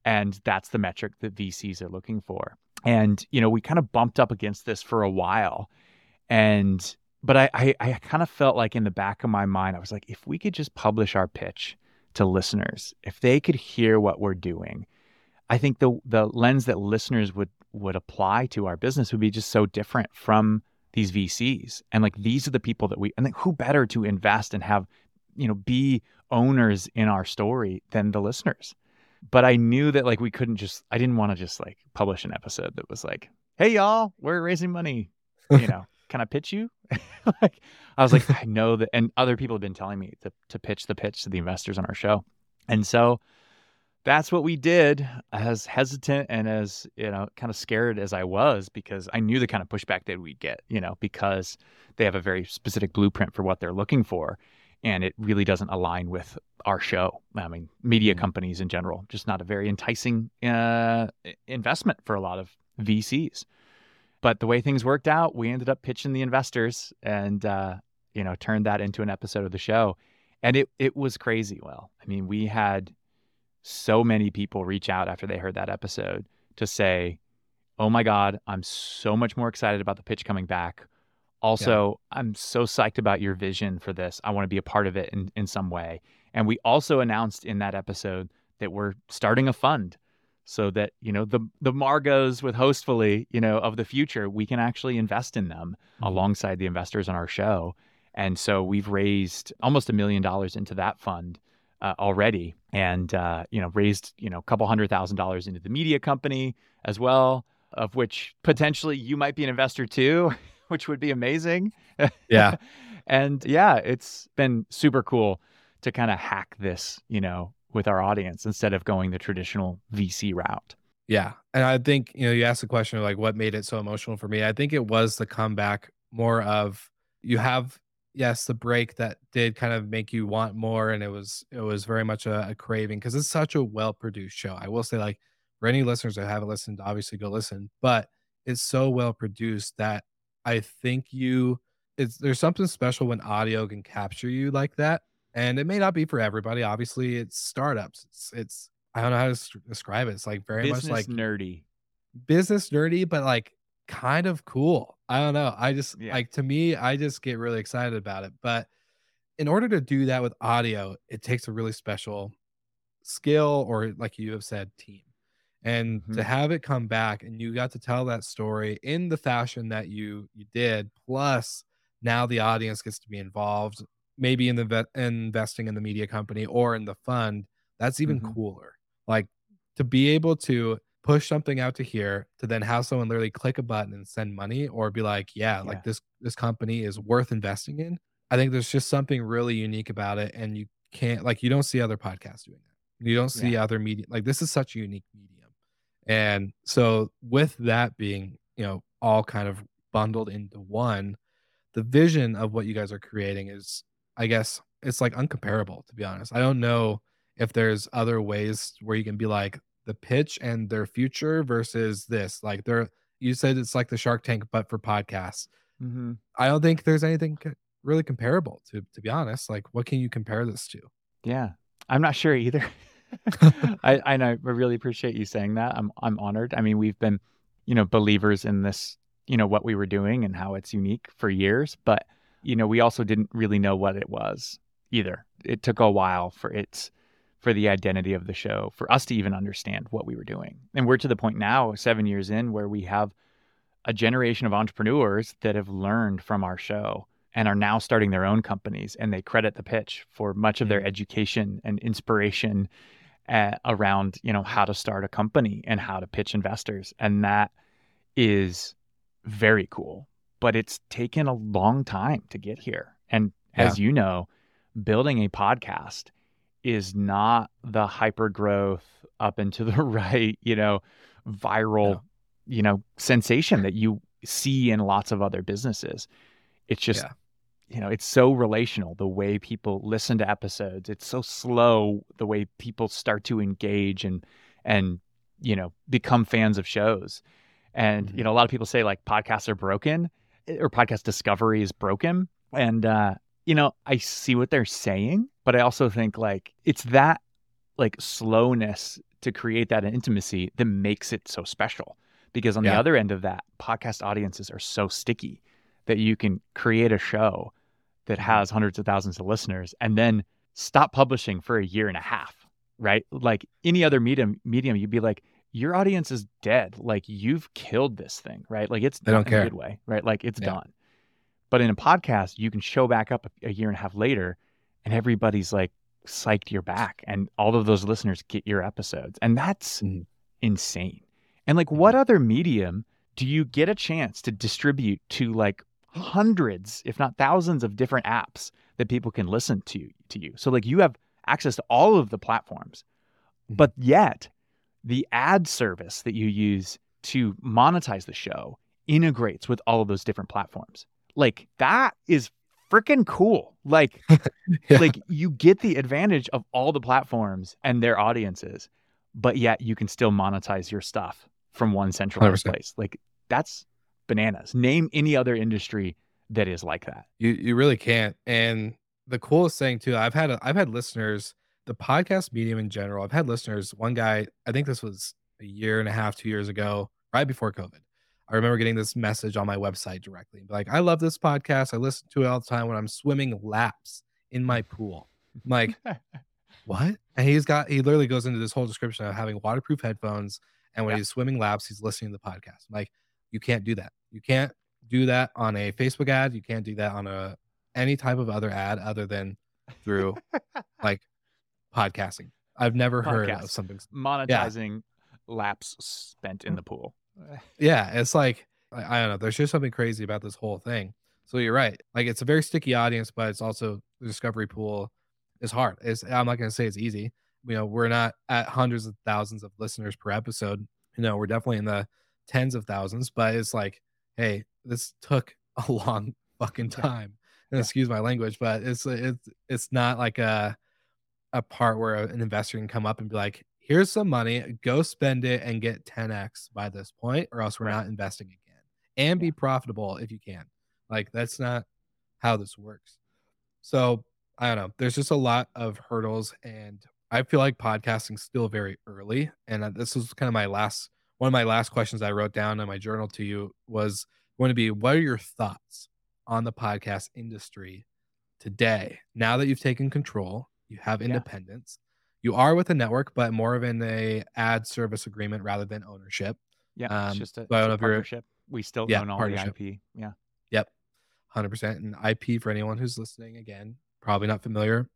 And that's the metric that VCs are looking for. And, you know, we kind of bumped up against this for a while. And, but I, I, I kind of felt like in the back of my mind, I was like, if we could just publish our pitch to listeners, if they could hear what we're doing, I think the the lens that listeners would would apply to our business would be just so different from these VCs. And like these are the people that we and like, who better to invest and have you know, be owners in our story than the listeners. But I knew that like we couldn't just I didn't want to just like publish an episode that was like, "Hey y'all, we're raising money." You know, can I pitch you? like I was like, I know that and other people have been telling me to to pitch the pitch to the investors on our show. And so that's what we did as hesitant and as you know kind of scared as i was because i knew the kind of pushback that we'd get you know because they have a very specific blueprint for what they're looking for and it really doesn't align with our show i mean media companies in general just not a very enticing uh, investment for a lot of vcs but the way things worked out we ended up pitching the investors and uh, you know turned that into an episode of the show and it, it was crazy well i mean we had so many people reach out after they heard that episode to say, "Oh my god, I'm so much more excited about the pitch coming back. Also, yeah. I'm so psyched about your vision for this. I want to be a part of it in in some way." And we also announced in that episode that we're starting a fund so that, you know, the the Margos with Hostfully, you know, of the future, we can actually invest in them mm-hmm. alongside the investors on our show. And so we've raised almost a million dollars into that fund uh, already, and uh, you know raised you know a couple hundred thousand dollars into the media company as well, of which potentially you might be an investor too, which would be amazing. Yeah, and yeah, it's been super cool to kind of hack this, you know, with our audience instead of going the traditional VC route. Yeah. And I think, you know, you asked the question of like what made it so emotional for me. I think it was the comeback more of you have yes, the break that did kind of make you want more, and it was it was very much a, a craving because it's such a well produced show. I will say, like for any listeners that haven't listened, obviously go listen, but it's so well produced that I think you it's there's something special when audio can capture you like that, and it may not be for everybody. Obviously, it's startups. It's it's I don't know how to describe it. It's like very business much like nerdy, business nerdy, but like kind of cool. I don't know. I just yeah. like to me, I just get really excited about it. But in order to do that with audio, it takes a really special skill or like you have said, team. And mm-hmm. to have it come back and you got to tell that story in the fashion that you you did, plus now the audience gets to be involved, maybe in the ve- investing in the media company or in the fund. That's even mm-hmm. cooler. Like to be able to push something out to here to then have someone literally click a button and send money or be like yeah, yeah, like this this company is worth investing in i think there's just something really unique about it and you can't like you don't see other podcasts doing that you don't see yeah. other media like this is such a unique medium and so with that being you know all kind of bundled into one the vision of what you guys are creating is i guess it's like uncomparable to be honest i don't know if there's other ways where you can be like the pitch and their future versus this. Like they're you said it's like the Shark Tank, but for podcasts. Mm-hmm. I don't think there's anything really comparable to to be honest. Like what can you compare this to? Yeah, I'm not sure either. I I know I really appreciate you saying that. I'm I'm honored. I mean, we've been, you know, believers in this, you know, what we were doing and how it's unique for years, but you know, we also didn't really know what it was either. It took a while for its for the identity of the show, for us to even understand what we were doing. And we're to the point now, seven years in, where we have a generation of entrepreneurs that have learned from our show and are now starting their own companies. And they credit the pitch for much of their mm. education and inspiration uh, around, you know, how to start a company and how to pitch investors. And that is very cool. But it's taken a long time to get here. And as you know, building a podcast is not the hyper growth up and to the right, you know, viral, no. you know, sensation that you see in lots of other businesses. It's just, yeah. you know, it's so relational the way people listen to episodes. It's so slow the way people start to engage and and you know become fans of shows. And mm-hmm. you know, a lot of people say like podcasts are broken or podcast discovery is broken. And uh, you know, I see what they're saying, but I also think like it's that like slowness to create that intimacy that makes it so special. Because on yeah. the other end of that, podcast audiences are so sticky that you can create a show that has hundreds of thousands of listeners and then stop publishing for a year and a half, right? Like any other medium medium, you'd be like, your audience is dead. Like you've killed this thing, right? Like it's they don't care. a good way, right? Like it's yeah. done. But in a podcast, you can show back up a, year and a half later and everybody's like psyched you're back and all of those listeners get your episodes and that's Mhm. insane and like what other medium do you get a chance to distribute to like hundreds if not thousands of different apps that people can listen to to you so like you have access to all of the platforms Mhm. but yet the ad service that you use to monetize the show integrates with all of those different platforms like that is freaking cool like Yeah. like you get the advantage of all the platforms and their audiences, but yet you can still monetize your stuff from one centralized 100%. place. Like that's bananas. Name any other industry that is like that. You you really can't. And the coolest thing too, I've had I've had listeners, the podcast medium in general. I've had listeners. One guy, I think this was a year and a half, two years ago, right before COVID. I remember getting this message on my website directly. Like, I love this podcast. I listen to it all the time when I'm swimming laps in my pool. I'm like, what? And he's got he literally goes into this whole description of having waterproof headphones. And when Yeah. he's swimming laps, he's listening to the podcast. I'm like, you can't do that. You can't do that on a Facebook ad. You can't do that on a any type of other ad other than through like podcasting. I've never heard Podcast. of something. Monetizing laps spent in the pool. Yeah, it's like I, I don't know. There's just something crazy about this whole thing. So you're right. Like it's a very sticky audience, but it's also the discovery pool is hard. It's I'm not gonna say it's easy. You know, we're not at hundreds of thousands of listeners per episode. You know, we're definitely in the tens of thousands, but it's like, hey, this took a long fucking time. And excuse my language, but it's it's it's not like a a part where an investor can come up and be like, here's some money, go spend it and get 10x by this point, or else we're Right. not investing again. And be profitable if you can. Like that's not how this works. So I don't know. There's just a lot of hurdles, and I feel like podcasting's still very early. And uh, this was kind of my last one of my last questions I wrote down in my journal to you was going to be what are your thoughts on the podcast industry today? Now that you've taken control, you have Yeah. independence. You are with a network, but more of in a ad service agreement rather than ownership. Yeah, Um, it's just a, it's a partnership. We still Yeah, own all the IP. Yeah. Yep. 100%. And IP for anyone who's listening again, probably not familiar,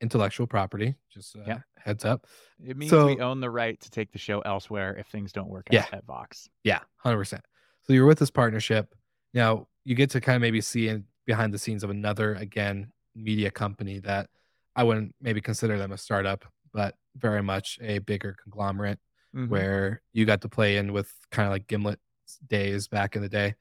intellectual property, just uh, Yep. heads up. It means So- we own the right to take the show elsewhere if things don't work Yeah. out at Vox. Yeah, 100%. So you're with this partnership. Now you get to kind of maybe see in behind the scenes of another, again, media company that I wouldn't maybe consider them a startup, but very much a bigger conglomerate Mhm. where you got to play in with kind of like Gimlet days back in the day.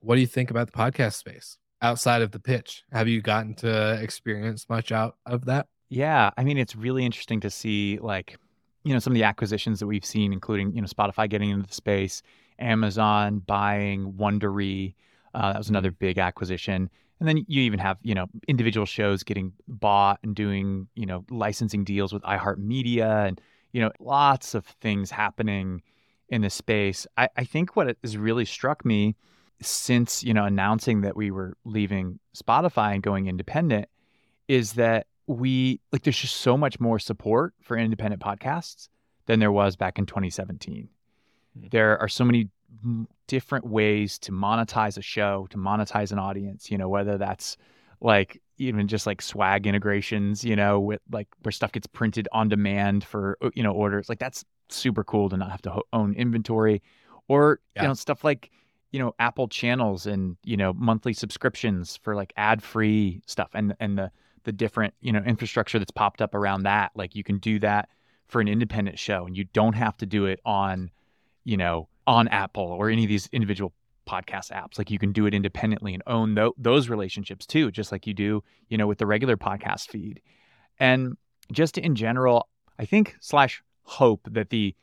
What do you think about the podcast space outside of the pitch? Have you gotten to experience much out of that? Yeah, I mean, it's really interesting to see like, you know, some of the acquisitions that we've seen, including you know Spotify getting into the space, Amazon buying Wondery. Uh, that was another big acquisition, and then you even have you know individual shows getting bought and doing you know licensing deals with iHeartMedia, and you know lots of things happening in the space. I, I think what has really struck me since you know announcing that we were leaving Spotify and going independent is that we like there's just so much more support for independent podcasts than there was back in 2017. Hmm. There are so many different ways to monetize a show, to monetize an audience, you know, whether that's like even just like swag integrations, you know, with like where stuff gets printed on demand for you know orders. Like that's super cool to not have to ho- own inventory or Yeah. you know stuff like you know Apple channels and you know monthly subscriptions for like ad-free stuff and and the the different you know infrastructure that's popped up around that like you can do that for an independent show and you don't have to do it on you know on Apple or any of these individual podcast apps like you can do it independently and own tho- those relationships too just like you do you know with the regular podcast feed. And just in general i think slash hope that the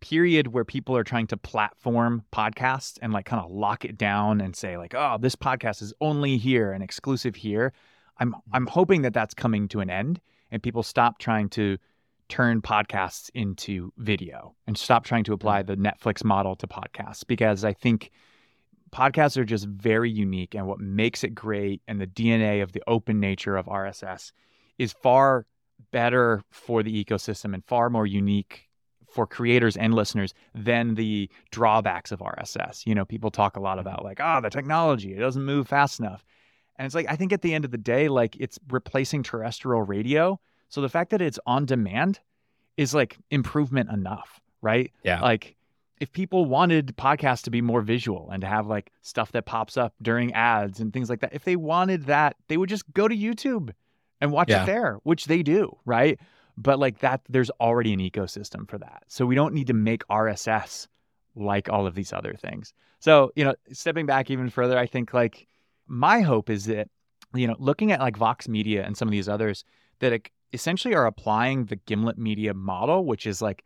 period where people are trying to platform podcasts and like kind of lock it down and say like oh this podcast is only here and exclusive here i'm mm-hmm. i'm hoping that that's coming to an end and people stop trying to turn podcasts into video and stop trying to apply the Netflix model to podcasts because I think podcasts are just very unique and what makes it great and the DNA of the open nature of RSS is far better for the ecosystem and far more unique for creators and listeners than the drawbacks of RSS. You know, people talk a lot about like, ah, the technology, it doesn't move fast enough. And it's like, I think at the end of the day, like it's replacing terrestrial radio. So the fact that it's on demand is like improvement enough, right? Yeah. Like if people wanted podcasts to be more visual and to have like stuff that pops up during ads and things like that, if they wanted that, they would just go to YouTube and watch Yeah. it there, which they do, right? But like that, there's already an ecosystem for that. So we don't need to make RSS like all of these other things. So, you know, stepping back even further, I think like my hope is that, you know, looking at like Vox Media and some of these others that like, essentially are applying the Gimlet Media model, which is like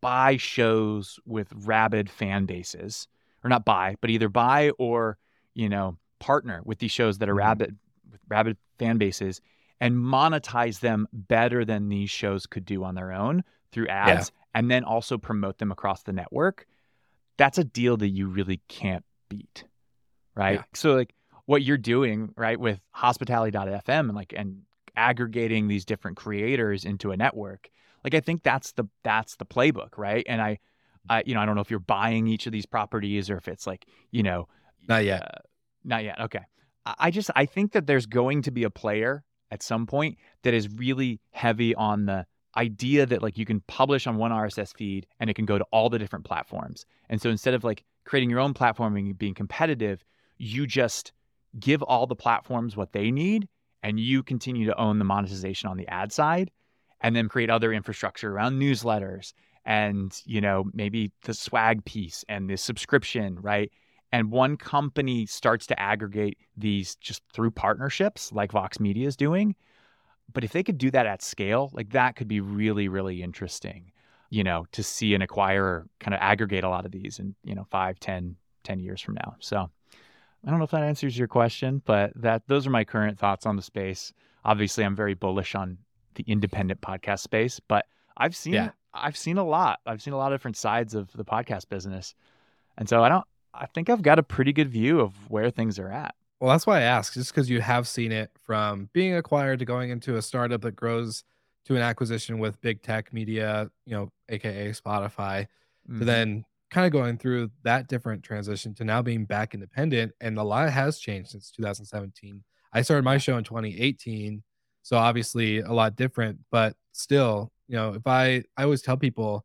buy shows with rabid fan bases, or not buy, but either buy or, you know, partner with these shows that are Mhm. rabid with rabid fan bases and monetize them better than these shows could do on their own through ads and then also promote them across the network. That's a deal that you really can't beat. Right. Yeah. So like what you're doing, right, with hospitality.fm and like and aggregating these different creators into a network. Like I think that's the that's the playbook, right? And I I you know, I don't know if you're buying each of these properties or if it's like, you know, Not yet. uh, not yet. Okay. I I just I think that there's going to be a player at some point that is really heavy on the idea that like you can publish on one RSS feed and it can go to all the different platforms. And so instead of like creating your own platform and being competitive, you just give all the platforms what they need and you continue to own the monetization on the ad side and then create other infrastructure around newsletters and you know maybe the swag piece and the subscription, right? and one company starts to aggregate these just through partnerships like Vox Media is doing. But if they could do that at scale, like that could be really, really interesting, you know, to see an acquirer kind of aggregate a lot of these in, you know, five, 10, 10 years from now. So I don't know if that answers your question, but that those are my current thoughts on the space. Obviously, I'm very bullish on the independent podcast space, but I've seen Yeah. I've seen a lot. I've seen a lot of different sides of the podcast business. And so I don't I think I've got a pretty good view of where things are at. Well, that's why I ask, just because you have seen it from being acquired to going into a startup that grows to an acquisition with big tech media, you know, aka Spotify, Mhm. to then kind of going through that different transition to now being back independent. And a lot has changed since 2017. I started my show in 2018, so obviously a lot different, but still, you know, if I I always tell people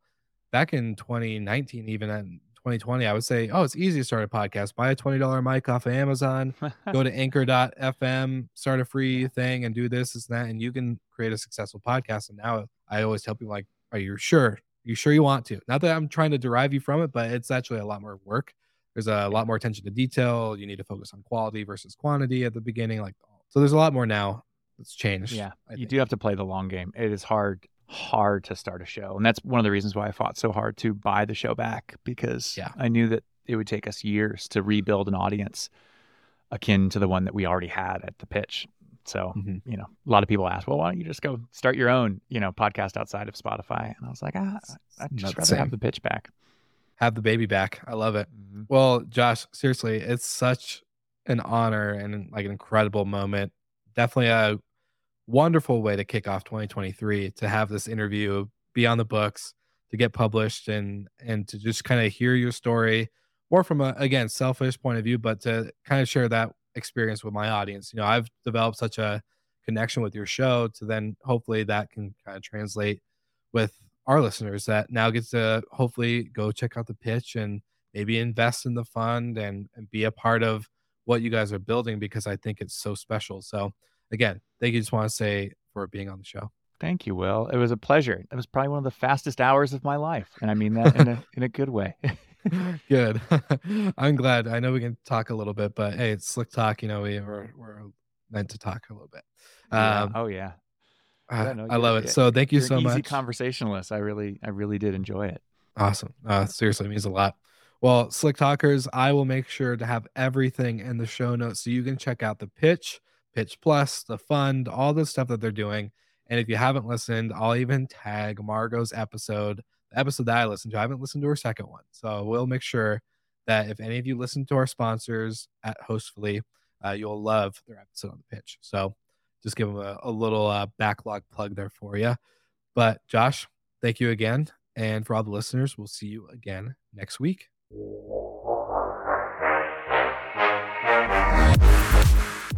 back in 2019, even in 2020, I would say, oh, it's easy to start a podcast. Buy a $20 mic off of Amazon, go to anchor.fm, start a free thing and do this, this, and that, and you can create a successful podcast. And now I always tell people like, are you sure? You sure you want to? Not that I'm trying to derive you from it, but it's actually a lot more work. There's a lot more attention to detail. You need to focus on quality versus quantity at the beginning. Like so there's a lot more now that's changed. yeah, you do have to play the long game. It is hard hard to start a show. And that's one of the reasons why I fought so hard to buy the show back because Yeah. I knew that it would take us years to rebuild an audience akin to the one that we already had at the pitch. So, Mhm. you know, a lot of people ask, well, why don't you just go start your own, you know, podcast outside of Spotify? And I was like, ah, I'd just the rather have the pitch back. Have the baby back. I love it. Mhm. Well, Josh, seriously, it's such an honor and like an incredible moment. Definitely a wonderful way to kick off 2023 to have this interview be on the books, to get published and and to just kind of hear your story more from a again selfish point of view, but to kind of share that experience with my audience. You know, I've developed such a connection with your show to then hopefully that can kind of translate with our listeners that now gets to hopefully go check out the pitch and maybe invest in the fund and, and be a part of what you guys are building because I think it's so special. So again, thank you. Just want to say for being on the show. Thank you, Will. It was a pleasure. It was probably one of the fastest hours of my life. And I mean that in a, in a good way. Good. I'm glad. I know we can talk a little bit, but hey, it's slick talk. You know, we, we're, we're meant to talk a little bit. Um, Oh, yeah. uh, Yeah, I you're- love it. So thank you You're so easy much. conversationalist. I really, I really did enjoy it. Awesome. Uh, seriously, it means a lot. Well, Slick Talkers, I will make sure to have everything in the show notes so you can check out the pitch, Pitch Plus, the fund, all the stuff that they're doing. And if you haven't listened, I'll even tag Margot's episode, episode that I listened to. I haven't listened to her second one. So we'll make sure that if any of you listen to our sponsors at Hostfully, uh, you'll love their episode on the pitch. So just give them a, a little uh, backlog plug there for you. But Josh, thank you again. And for all the listeners, we'll see you again next week.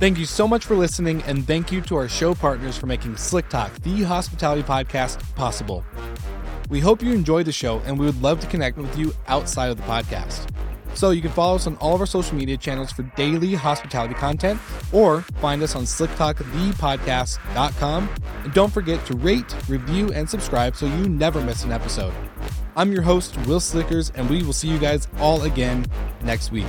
Thank you so much for listening, and thank you to our show partners for making Slick Talk, the hospitality podcast, possible. We hope you enjoyed the show, and we would love to connect with you outside of the podcast. So you can follow us on all of our social media channels for daily hospitality content, or find us on slicktalkthepodcast.com. And don't forget to rate, review, and subscribe so you never miss an episode. I'm your host, Will Slickers, and we will see you guys all again next week.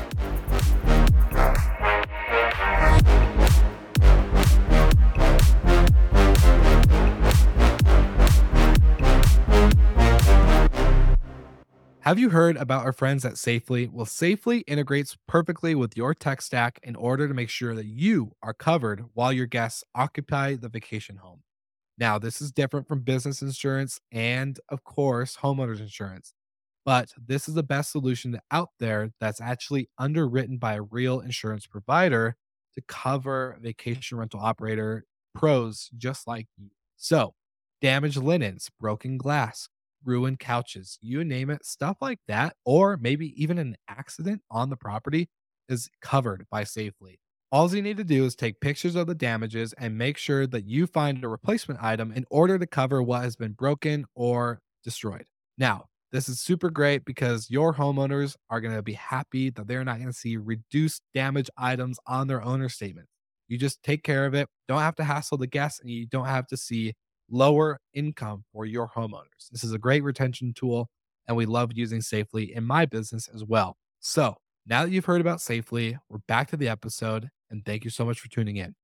Have you heard about our friends at Safely? Well, Safely integrates perfectly with your tech stack in order to make sure that you are covered while your guests occupy the vacation home. Now, this is different from business insurance and, of course, homeowners insurance, but this is the best solution out there that's actually underwritten by a real insurance provider to cover vacation rental operator pros just like you. So, damaged linens, broken glass, ruined couches, you name it, stuff like that, or maybe even an accident on the property is covered by Safely. All you need to do is take pictures of the damages and make sure that you find a replacement item in order to cover what has been broken or destroyed. Now, this is super great because your homeowners are going to be happy that they're not going to see reduced damage items on their owner statement. You just take care of it. Don't have to hassle the guests and you don't have to see lower income for your homeowners. This is a great retention tool, and we love using Safely in my business as well. So now that you've heard about Safely, we're back to the episode, and thank you so much for tuning in.